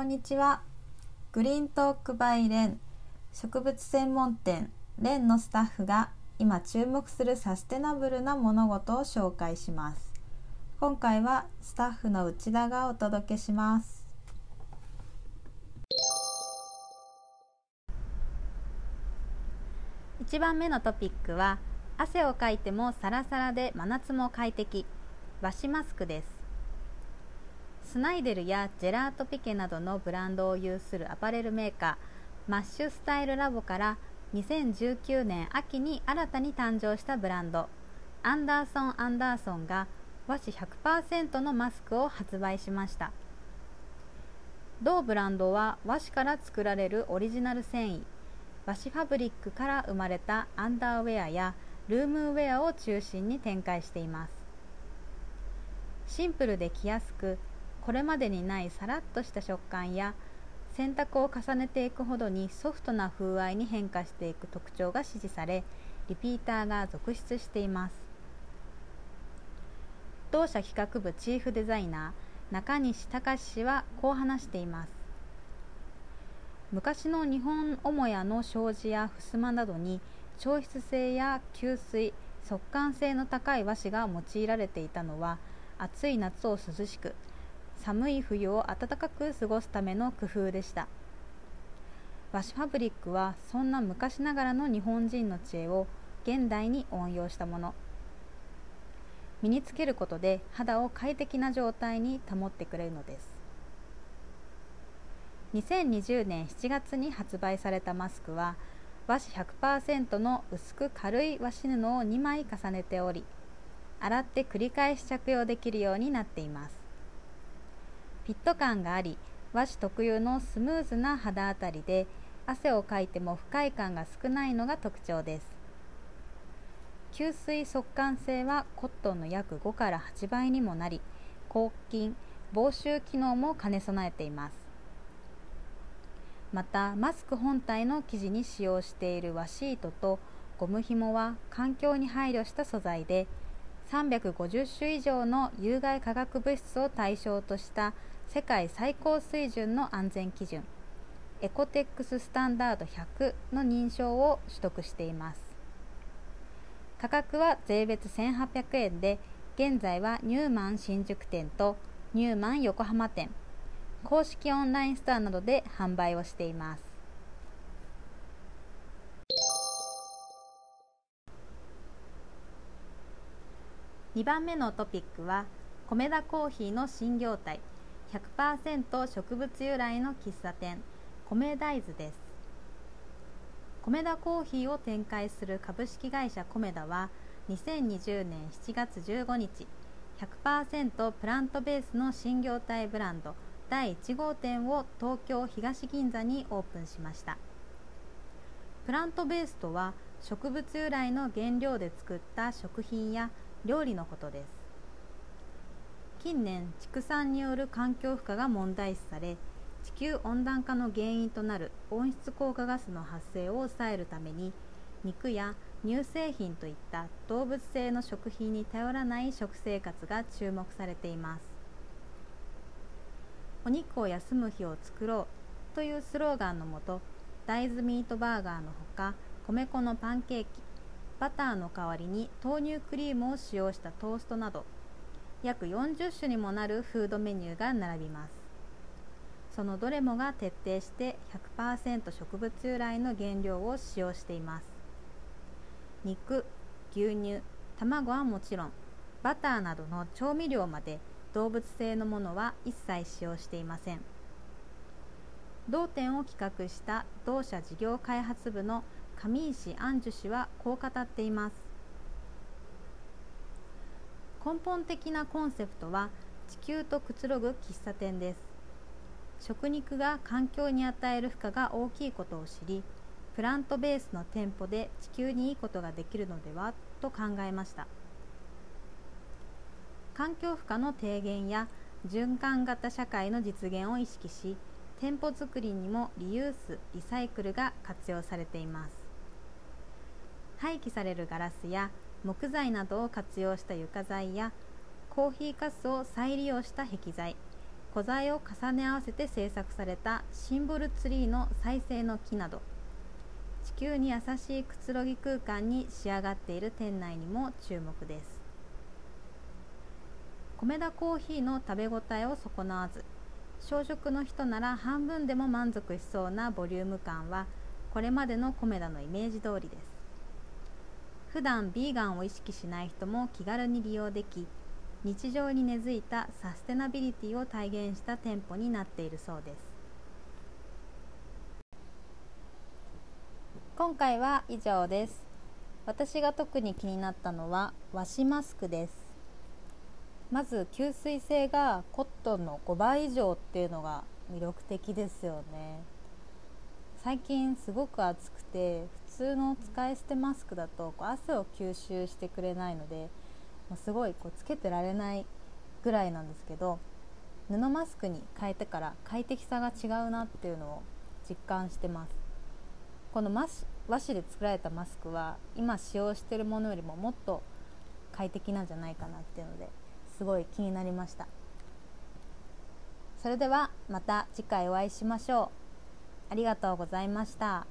こんにちは。グリーントークバイレン。植物専門店。レンのスタッフが今注目するサステナブルな物事を紹介します。今回はスタッフの内田がお届けします。1番目のトピックは汗をかいてもサラサラで真夏も快適。和紙マスクです。スナイデルやジェラートピケなどのブランドを有するアパレルメーカーマッシュスタイルラボから2019年秋に新たに誕生したブランドアンダーソン・アンダーソンが和紙100%のマスクを発売しました。同ブランドは和紙から作られるオリジナル繊維和紙ファブリックから生まれたアンダーウェアやルームウェアを中心に展開しています。シンプルで着やすくこれまでにないさらっとした食感や洗濯を重ねていくほどにソフトな風合いに変化していく特徴が支持されリピーターが続出しています。同社企画部チーフデザイナー中西隆氏はこう話しています。昔の日本母屋の障子や襖などに調湿性や吸水速乾性の高い和紙が用いられていたのは暑い夏を涼しく寒い冬を暖かく過ごすための工夫でした。和紙ファブリックはそんな昔ながらの日本人の知恵を現代に応用したもの。身につけることで肌を快適な状態に保ってくれるのです。2020年7月に発売されたマスクは和紙100%の薄く軽い和紙布を2枚重ねており洗って繰り返し着用できるようになっています。フィット感があり和紙特有のスムーズな肌当たりで汗をかいても不快感が少ないのが特徴です。吸水速乾性はコットンの約5から8倍にもなり抗菌防臭機能も兼ね備えています。またマスク本体の生地に使用している和シートとゴム紐は環境に配慮した素材で350種以上の有害化学物質を対象とした世界最高水準の安全基準エコテックススタンダード100の認証を取得しています。価格は税別1800円で現在はニューマン新宿店とニューマン横浜店公式オンラインストアなどで販売をしています。2番目のトピックは米田コーヒーの新業態。100%植物由来の喫茶店米大豆です。米田コーヒーを展開する株式会社米田は2020年7月15日100%プラントベースの新業態ブランド第1号店を東京東銀座にオープンしました。プラントベースとは植物由来の原料で作った食品や料理のことです。近年畜産による環境負荷が問題視され地球温暖化の原因となる温室効果ガスの発生を抑えるために肉や乳製品といった動物性の食品に頼らない食生活が注目されています。お肉を休む日を作ろうというスローガンのもと大豆ミートバーガーのほか米粉のパンケーキバターの代わりに豆乳クリームを使用したトーストなど約40種にもなるフードメニューが並びます。そのどれもが徹底して100%植物由来の原料を使用しています。肉牛乳卵はもちろんバターなどの調味料まで動物性のものは一切使用していません。同店を企画した同社事業開発部の上石安樹氏はこう語っています。根本的なコンセプトは地球とくつろぐ喫茶店です。食肉が環境に与える負荷が大きいことを知りプラントベースの店舗で地球にいいことができるのではと考えました。環境負荷の低減や循環型社会の実現を意識し店舗作りにもリユースリサイクルが活用されています。廃棄されるガラスや木材などを活用した床材やコーヒーかすを再利用した壁材古材を重ね合わせて制作されたシンボルツリーの再生の木など地球に優しいくつろぎ空間に仕上がっている店内にも注目です。米田コーヒーの食べ応えを損なわず小食の人なら半分でも満足しそうなボリューム感はこれまでのコメダのイメージ通りです。普段ビーガンを意識しない人も気軽に利用でき日常に根付いたサステナビリティを体現した店舗になっているそうです。今回は以上です。私が特に気になったのは和紙マスクです。まず吸水性がコットンの5倍以上っていうのが魅力的ですよね。最近すごく暑くて普通の使い捨てマスクだとこう汗を吸収してくれないので、まあ、すごいこうつけてられないぐらいなんですけど布マスクに変えてから快適さが違うなっていうのを実感してます。この和紙で作られたマスクは今使用しているものよりももっと快適なんじゃないかなっていうのですごい気になりました。それではまた次回お会いしましょう。ありがとうございました。